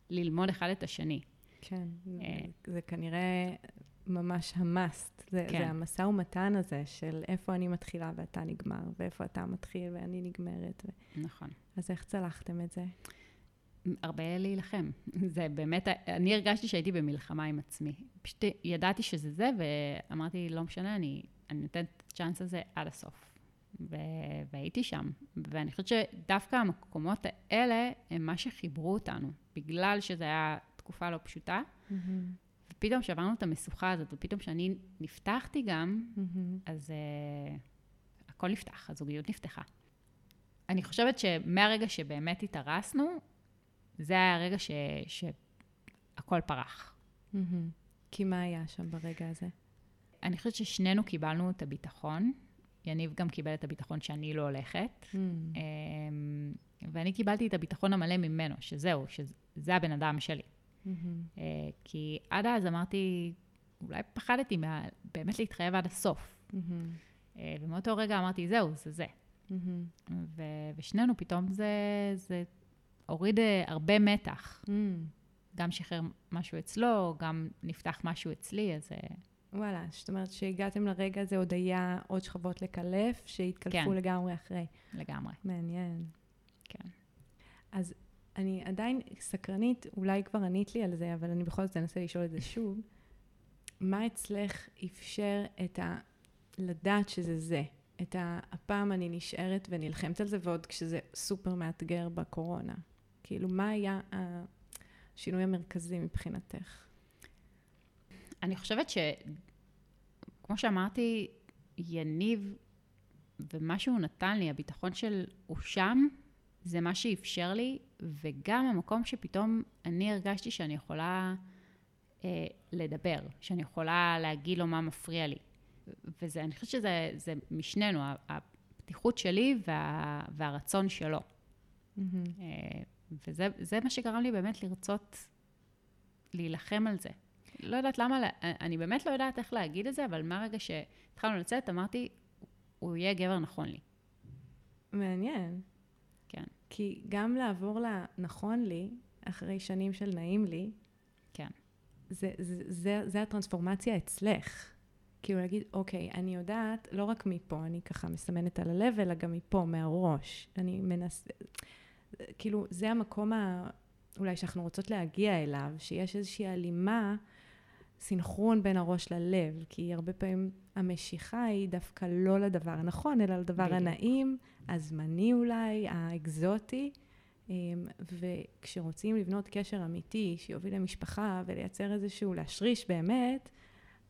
ללמוד אחד את השני. כן, אה. זה כנראה ממש המאסט. זה, כן. זה המשא ומתן הזה של איפה אני מתחילה ואתה נגמר, ואיפה אתה מתחיל ואני נגמרת. ו... נכון. אז איך צלחתם את זה? הרבה להילחם. זה באמת, אני הרגשתי שהייתי במלחמה עם עצמי. פשוט ידעתי שזה זה, ואמרתי, לא משנה, אני, אני נותנת את הצ'אנס הזה עד הסוף. ו... והייתי שם. ואני חושבת שדווקא המקומות האלה הם מה שחיברו אותנו, בגלל שזו הייתה תקופה לא פשוטה. ופתאום כשעברנו את המשוכה הזאת, ופתאום כשאני נפתחתי גם, אז uh, הכל נפתח, הזוגיות נפתחה. אני חושבת שמהרגע שבאמת התארסנו, זה היה הרגע ש... שהכל פרח. כי מה היה שם ברגע הזה? אני חושבת ששנינו קיבלנו את הביטחון. יניב גם קיבל את הביטחון שאני לא הולכת. אמ, ואני קיבלתי את הביטחון המלא ממנו, שזהו, שזה הבן אדם שלי. אה, כי עד אז אמרתי, אולי פחדתי מה, באמת להתחייב עד הסוף. אה, ומאותו רגע אמרתי, זהו, זה זה. ו, ושנינו פתאום זה, זה הוריד אה, הרבה מתח. גם שחרר משהו אצלו, גם נפתח משהו אצלי, אז... אה, וואלה, זאת אומרת שהגעתם לרגע הזה, עוד היה עוד שכבות לקלף, שהתקלפו כן. לגמרי אחרי. לגמרי. מעניין. כן. אז אני עדיין סקרנית, אולי כבר ענית לי על זה, אבל אני בכל זאת אנסה לשאול את זה שוב. מה אצלך אפשר את ה... לדעת שזה זה? את ה... הפעם אני נשארת ונלחמת על זה, ועוד כשזה סופר מאתגר בקורונה. כאילו, מה היה השינוי המרכזי מבחינתך? אני חושבת ש... כמו שאמרתי, יניב ומה שהוא נתן לי, הביטחון של הוא שם, זה מה שאפשר לי, וגם המקום שפתאום אני הרגשתי שאני יכולה אה, לדבר, שאני יכולה להגיד לו מה מפריע לי. וזה, אני חושבת שזה זה משנינו, הפתיחות שלי וה, והרצון שלו. אה, וזה זה מה שגרם לי באמת לרצות להילחם על זה. לא יודעת למה, אני באמת לא יודעת איך להגיד את זה, אבל מהרגע שהתחלנו לצאת, אמרתי, הוא יהיה גבר נכון לי. מעניין. כן. כי גם לעבור לנכון לי, אחרי שנים של נעים לי, כן. זה, זה, זה, זה הטרנספורמציה אצלך. כאילו להגיד, אוקיי, אני יודעת, לא רק מפה, אני ככה מסמנת על הלב, אלא גם מפה, מהראש. אני מנסה, כאילו, זה המקום ה... אולי שאנחנו רוצות להגיע אליו, שיש איזושהי הלימה, סינכרון בין הראש ללב, כי הרבה פעמים המשיכה היא דווקא לא לדבר הנכון, אלא לדבר בדיוק. הנעים, הזמני אולי, האקזוטי. אמ, וכשרוצים לבנות קשר אמיתי שיוביל למשפחה ולייצר איזשהו, להשריש באמת,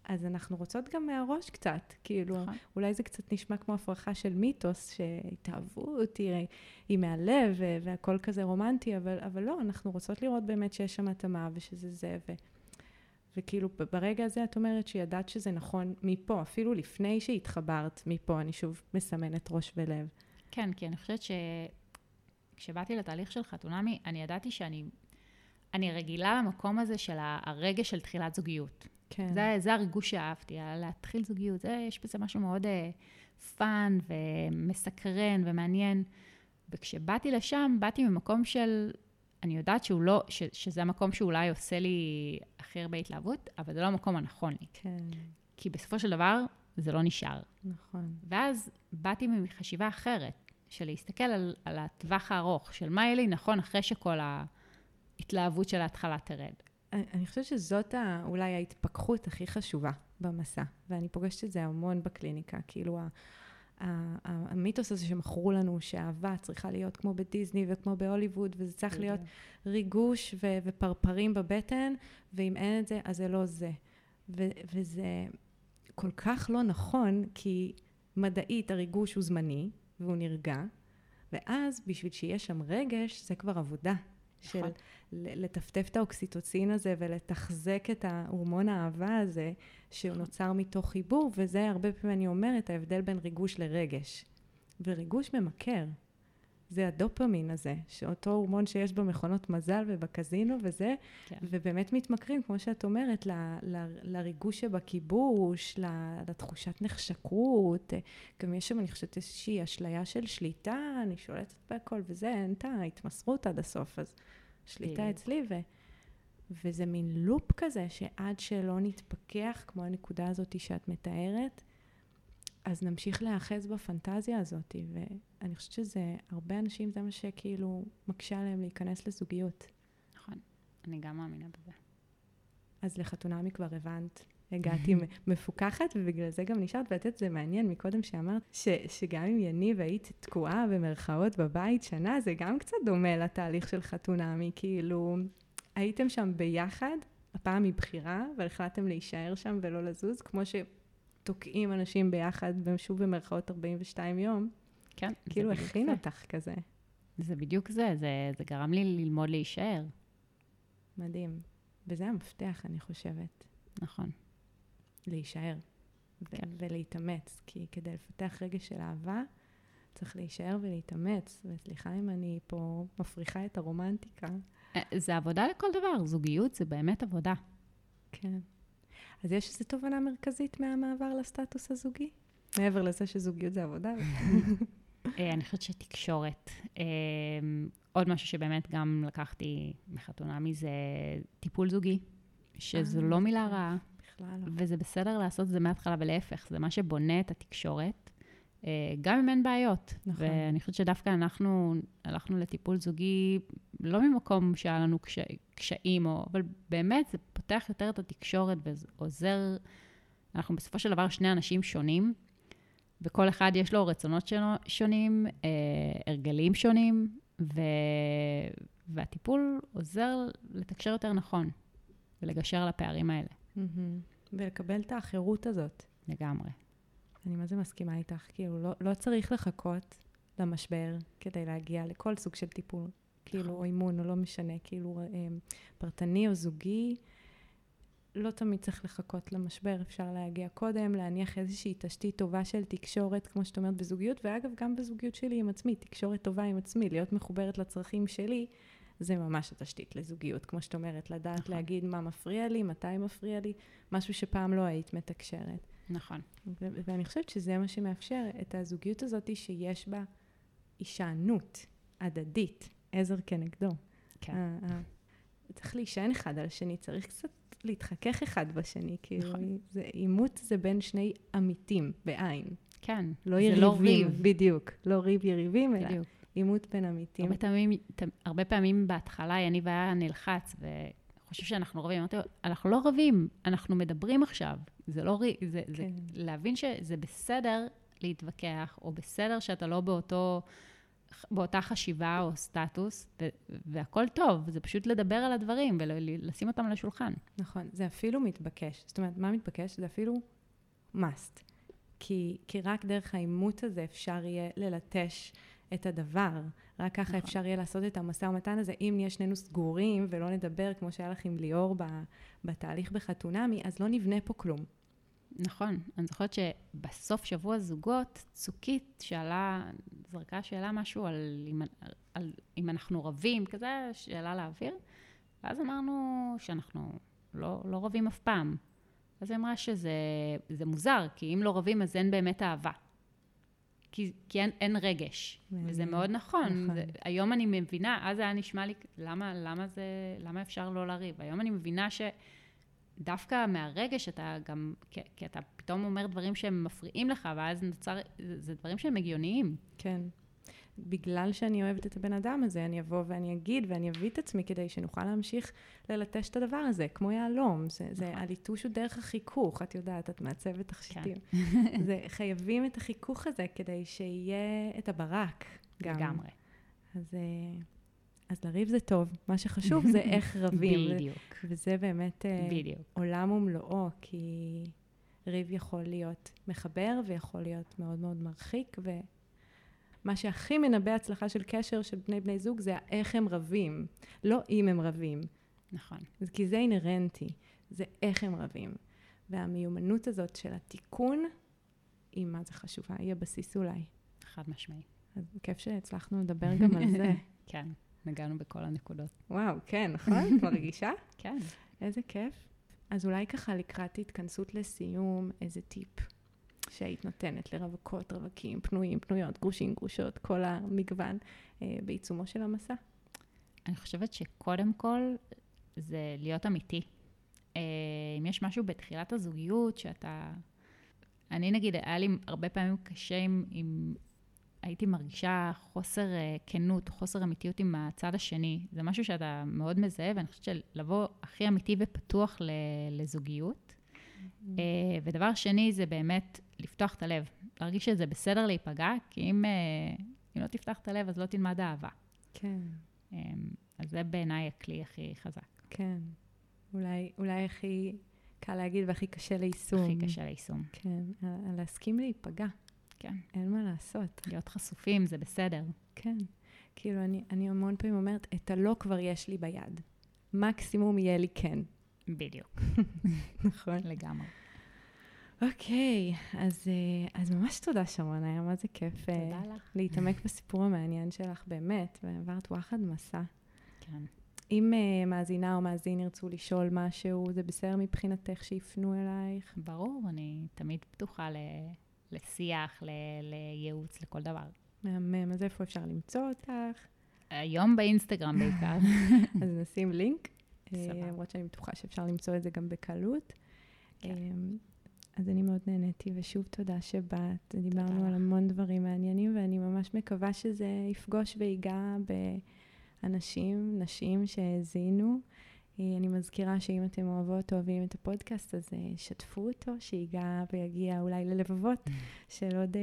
אז אנחנו רוצות גם מהראש קצת, כאילו, נכון. אולי זה קצת נשמע כמו הפרחה של מיתוס, שהתאהבות היא, היא מהלב והכל כזה רומנטי, אבל, אבל לא, אנחנו רוצות לראות באמת שיש שם התאמה ושזה זה, ו- וכאילו ברגע הזה את אומרת שידעת שזה נכון מפה, אפילו לפני שהתחברת מפה, אני שוב מסמנת ראש ולב. כן, כי אני חושבת שכשבאתי לתהליך של חתונמי, אני ידעתי שאני אני רגילה למקום הזה של ה- הרגש של תחילת זוגיות. כן. זה, זה הריגוש שאהבתי, להתחיל זוגיות. זה, יש בזה משהו מאוד fun ומסקרן ומעניין. וכשבאתי לשם, באתי ממקום של, אני יודעת שהוא לא, ש, שזה המקום שאולי עושה לי הכי הרבה התלהבות, אבל זה לא המקום הנכון לי. כן, כי בסופו של דבר, זה לא נשאר. נכון. ואז באתי מחשיבה אחרת, של להסתכל על, על הטווח הארוך, של מה יהיה לי נכון אחרי שכל ההתלהבות של ההתחלה תרד. אני חושבת שזאת ה, אולי ההתפכחות הכי חשובה במסע, ואני פוגשת את זה המון בקליניקה, כאילו ה, ה, ה, המיתוס הזה שמכרו לנו שאהבה צריכה להיות כמו בדיסני וכמו בהוליווד, וזה צריך להיות ריגוש ו, ופרפרים בבטן, ואם אין את זה, אז זה לא זה. ו, וזה, כל כך לא נכון, כי מדעית הריגוש הוא זמני, והוא נרגע, ואז בשביל שיהיה שם רגש, זה כבר עבודה. של נכון. לטפטף את האוקסיטוצין הזה ולתחזק את ההורמון האהבה הזה, שהוא נוצר מתוך חיבור, וזה הרבה פעמים אני אומרת, ההבדל בין ריגוש לרגש. וריגוש ממכר. זה הדופמין הזה, שאותו הורמון שיש במכונות מזל ובקזינו וזה, כן. ובאמת מתמכרים, כמו שאת אומרת, ל, ל, לריגוש שבכיבוש, ל, לתחושת נחשקות. גם יש שם, אני חושבת, איזושהי אשליה של שליטה, אני שולטת בהכל וזה, אין את ההתמסרות עד הסוף, אז שליטה בדיוק. אצלי, ו, וזה מין לופ כזה, שעד שלא נתפכח, כמו הנקודה הזאת שאת מתארת, אז נמשיך להיאחז בפנטזיה הזאת, ואני חושבת שזה, הרבה אנשים זה מה שכאילו מקשה עליהם להיכנס לזוגיות. נכון. אני גם מאמינה בזה. אז לחתונמי כבר הבנת, הגעתי מפוקחת, ובגלל זה גם נשארת, ואת יודעת, זה מעניין מקודם שאמרת, ש, שגם אם יניב היית תקועה במרכאות בבית שנה, זה גם קצת דומה לתהליך של חתונמי, כאילו, הייתם שם ביחד, הפעם מבחירה, אבל החלטתם להישאר שם ולא לזוז, כמו שתוקעים אנשים ביחד, שוב במרכאות 42 יום, כן. כאילו הכין זה. אותך כזה. זה בדיוק זה, זה, זה גרם לי ללמוד להישאר. מדהים. וזה המפתח, אני חושבת. נכון. להישאר כן. ולהתאמץ, כי כדי לפתח רגש של אהבה, צריך להישאר ולהתאמץ. וסליחה אם אני פה מפריחה את הרומנטיקה. אה, זה עבודה לכל דבר, זוגיות זה באמת עבודה. כן. אז יש איזו תובנה מרכזית מהמעבר לסטטוס הזוגי? מעבר לזה שזוגיות זה עבודה. אה, אני חושבת שתקשורת. אה, עוד משהו שבאמת גם לקחתי מחתונמי זה טיפול זוגי, שזו אה, לא מילה. רעה, בכלל לא. וזה בסדר לעשות את זה מההתחלה ולהפך, זה מה שבונה את התקשורת, גם אם אין בעיות. נכון. ואני חושבת שדווקא אנחנו הלכנו לטיפול זוגי, לא ממקום שהיה לנו קש... קשיים, או... אבל באמת זה פותח יותר את התקשורת ועוזר, אנחנו בסופו של דבר שני אנשים שונים, וכל אחד יש לו רצונות שלו, שונים, אה, הרגלים שונים, ו... והטיפול עוזר לתקשר יותר נכון ולגשר על הפערים האלה, מהמם. ולקבל את האחרות הזאת. לגמרי. אני מה זה מסכימה איתך, כאילו לא, לא צריך לחכות למשבר כדי להגיע לכל סוג של טיפול, כאילו, או אימון, או לא משנה, כאילו, אה, פרטני או זוגי, לא תמיד צריך לחכות למשבר, אפשר להגיע קודם, להניח איזושהי תשתית טובה של תקשורת, כמו שאת אומרת, בזוגיות, ואגב, גם בזוגיות שלי עם עצמי, תקשורת טובה עם עצמי, להיות מחוברת לצרכים שלי, זה ממש התשתית לזוגיות, כמו שאת אומרת, לדעת נכון. להגיד מה מפריע לי, מתי מפריע לי, משהו שפעם לא היית מתקשרת. נכון. ו- ואני חושבת שזה מה שמאפשר את הזוגיות הזאת שיש בה הישענות הדדית, עזר כנגדו. כן. ה- ה- צריך להישען אחד על השני, צריך קצת להתחכך אחד בשני, כאילו, נכון. זה, עימות זה בין שני עמיתים, בעין. כן. לא זה יריבים, לא ריב. בדיוק. לא ריב יריבים, אלא בדיוק. עימות בין עמיתים. הרבה פעמים, הרבה פעמים בהתחלה יניב היה נלחץ וחושב שאנחנו רבים. אמרתי לו, אנחנו לא רבים, אנחנו מדברים עכשיו. זה לא ריב, זה, זה כן. להבין שזה בסדר להתווכח, או בסדר שאתה לא באותו, באותה חשיבה או סטטוס, ו, והכל טוב, זה פשוט לדבר על הדברים ולשים אותם על השולחן. נכון, זה אפילו מתבקש. זאת אומרת, מה מתבקש? זה אפילו must. כי, כי רק דרך העימות הזה אפשר יהיה ללטש את הדבר. רק ככה נכון. אפשר יהיה לעשות את המשא ומתן הזה. אם נהיה שנינו סגורים ולא נדבר, כמו שהיה לך עם ליאור ב- בתהליך בחתונמי, אז לא נבנה פה כלום. נכון, אני זוכרת שבסוף שבוע זוגות, צוקית שאלה, זרקה שאלה משהו על אם, על אם אנחנו רבים, כזה שאלה לאוויר, ואז אמרנו שאנחנו לא, לא רבים אף פעם. אז היא אמרה שזה זה מוזר, כי אם לא רבים אז אין באמת אהבה. כי, כי אין, אין רגש, מעניין. וזה מאוד נכון. נכון. זה, היום אני מבינה, אז היה נשמע לי, למה, למה, זה, למה אפשר לא לריב? היום אני מבינה ש... דווקא מהרגש אתה גם, כי, כי אתה פתאום אומר דברים שהם מפריעים לך, ואז נוצר, זה, זה דברים שהם הגיוניים. כן. בגלל שאני אוהבת את הבן אדם הזה, אני אבוא ואני אגיד ואני אביא את עצמי כדי שנוכל להמשיך ללטש את הדבר הזה, כמו יהלום. זה, זה, נכון. הליטוש הוא דרך החיכוך, את יודעת, את מעצבת תכשיטים. זה, חייבים את החיכוך הזה כדי שיהיה את הברק גם. לגמרי. אז, אה, אז לריב זה טוב, מה שחשוב זה איך רבים. בדיוק, וזה באמת אה, בדיוק. עולם ומלואו, כי ריב יכול להיות מחבר ויכול להיות מאוד מאוד מרחיק, ומה שהכי מנבא הצלחה של קשר של בני בני זוג זה איך הם רבים, לא אם הם רבים. נכון. אז כי זה אינהרנטי, זה איך הם רבים. והמיומנות הזאת של התיקון, היא מה זה חשובה, היא הבסיס אולי. חד משמעי. אז כיף שהצלחנו לדבר גם על זה. כן, נגענו בכל הנקודות. וואו, כן, נכון? את מרגישה? כן. איזה כיף. אז אולי ככה לקראת התכנסות לסיום, איזה טיפ שהיית נותנת לרווקות, רווקים, פנויים, פנויות, גרושים, גרושות, כל המגוון, אה, בעיצומו של המסע? אני חושבת שקודם כל זה להיות אמיתי. אה, אם יש משהו בתחילת הזוגיות שאתה... אני נגיד, היה לי הרבה פעמים קשה עם, עם הייתי מרגישה חוסר uh, כנות, חוסר אמיתיות עם הצד השני. זה משהו שאתה מאוד מזהה, ואני חושבת שלבוא הכי אמיתי ופתוח לזוגיות. Uh, ודבר שני, זה באמת לפתוח את הלב. להרגיש שזה בסדר להיפגע, כי אם, uh, אם לא תפתח את הלב, אז לא תלמד אהבה. כן. Um, אז זה בעיניי הכלי הכי חזק. כן. אולי, אולי הכי קל להגיד והכי קשה ליישום. הכי קשה ליישום. כן, להסכים להיפגע. כן. אין מה לעשות. להיות חשופים זה בסדר. כן. כאילו, אני, אני המון פעמים אומרת, את הלא כבר יש לי ביד. מקסימום יהיה לי כן. בדיוק. נכון. לגמרי. אוקיי, אז, אה, אז ממש תודה, שרון, היה מה זה כיף. אה, תודה לך. להתעמק בסיפור המעניין שלך, באמת, ועברת וואחד מסע. כן. אם uh, מאזינה או מאזין ירצו לשאול משהו, זה בסדר מבחינתך שיפנו אלייך? ברור, אני תמיד פתוחה ל... לשיח, ל... לייעוץ, לכל דבר. מהמם, אז איפה אפשר למצוא אותך? היום באינסטגרם בעיקר. אז נשים לינק. למרות שאני בטוחה שאפשר למצוא את זה גם בקלות. כן. אמ, אז אני מאוד נהניתי, ושוב תודה שבאת. דיברנו על המון דברים מעניינים, ואני ממש מקווה שזה יפגוש ויגע באנשים, נשים שהאזינו. אה, אני מזכירה שאם אתם אוהבות, אוהבים את הפודקאסט, אז אה, שתפו אותו, שיגע ויגיע אולי ללבבות mm. של עוד אה,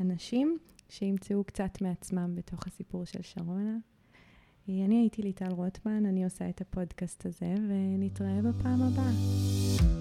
אנשים, שימצאו קצת מעצמם בתוך הסיפור של שרונה. אני הייתי ליטל רוטמן, אני עושה את הפודקאסט הזה, ונתראה בפעם הבאה.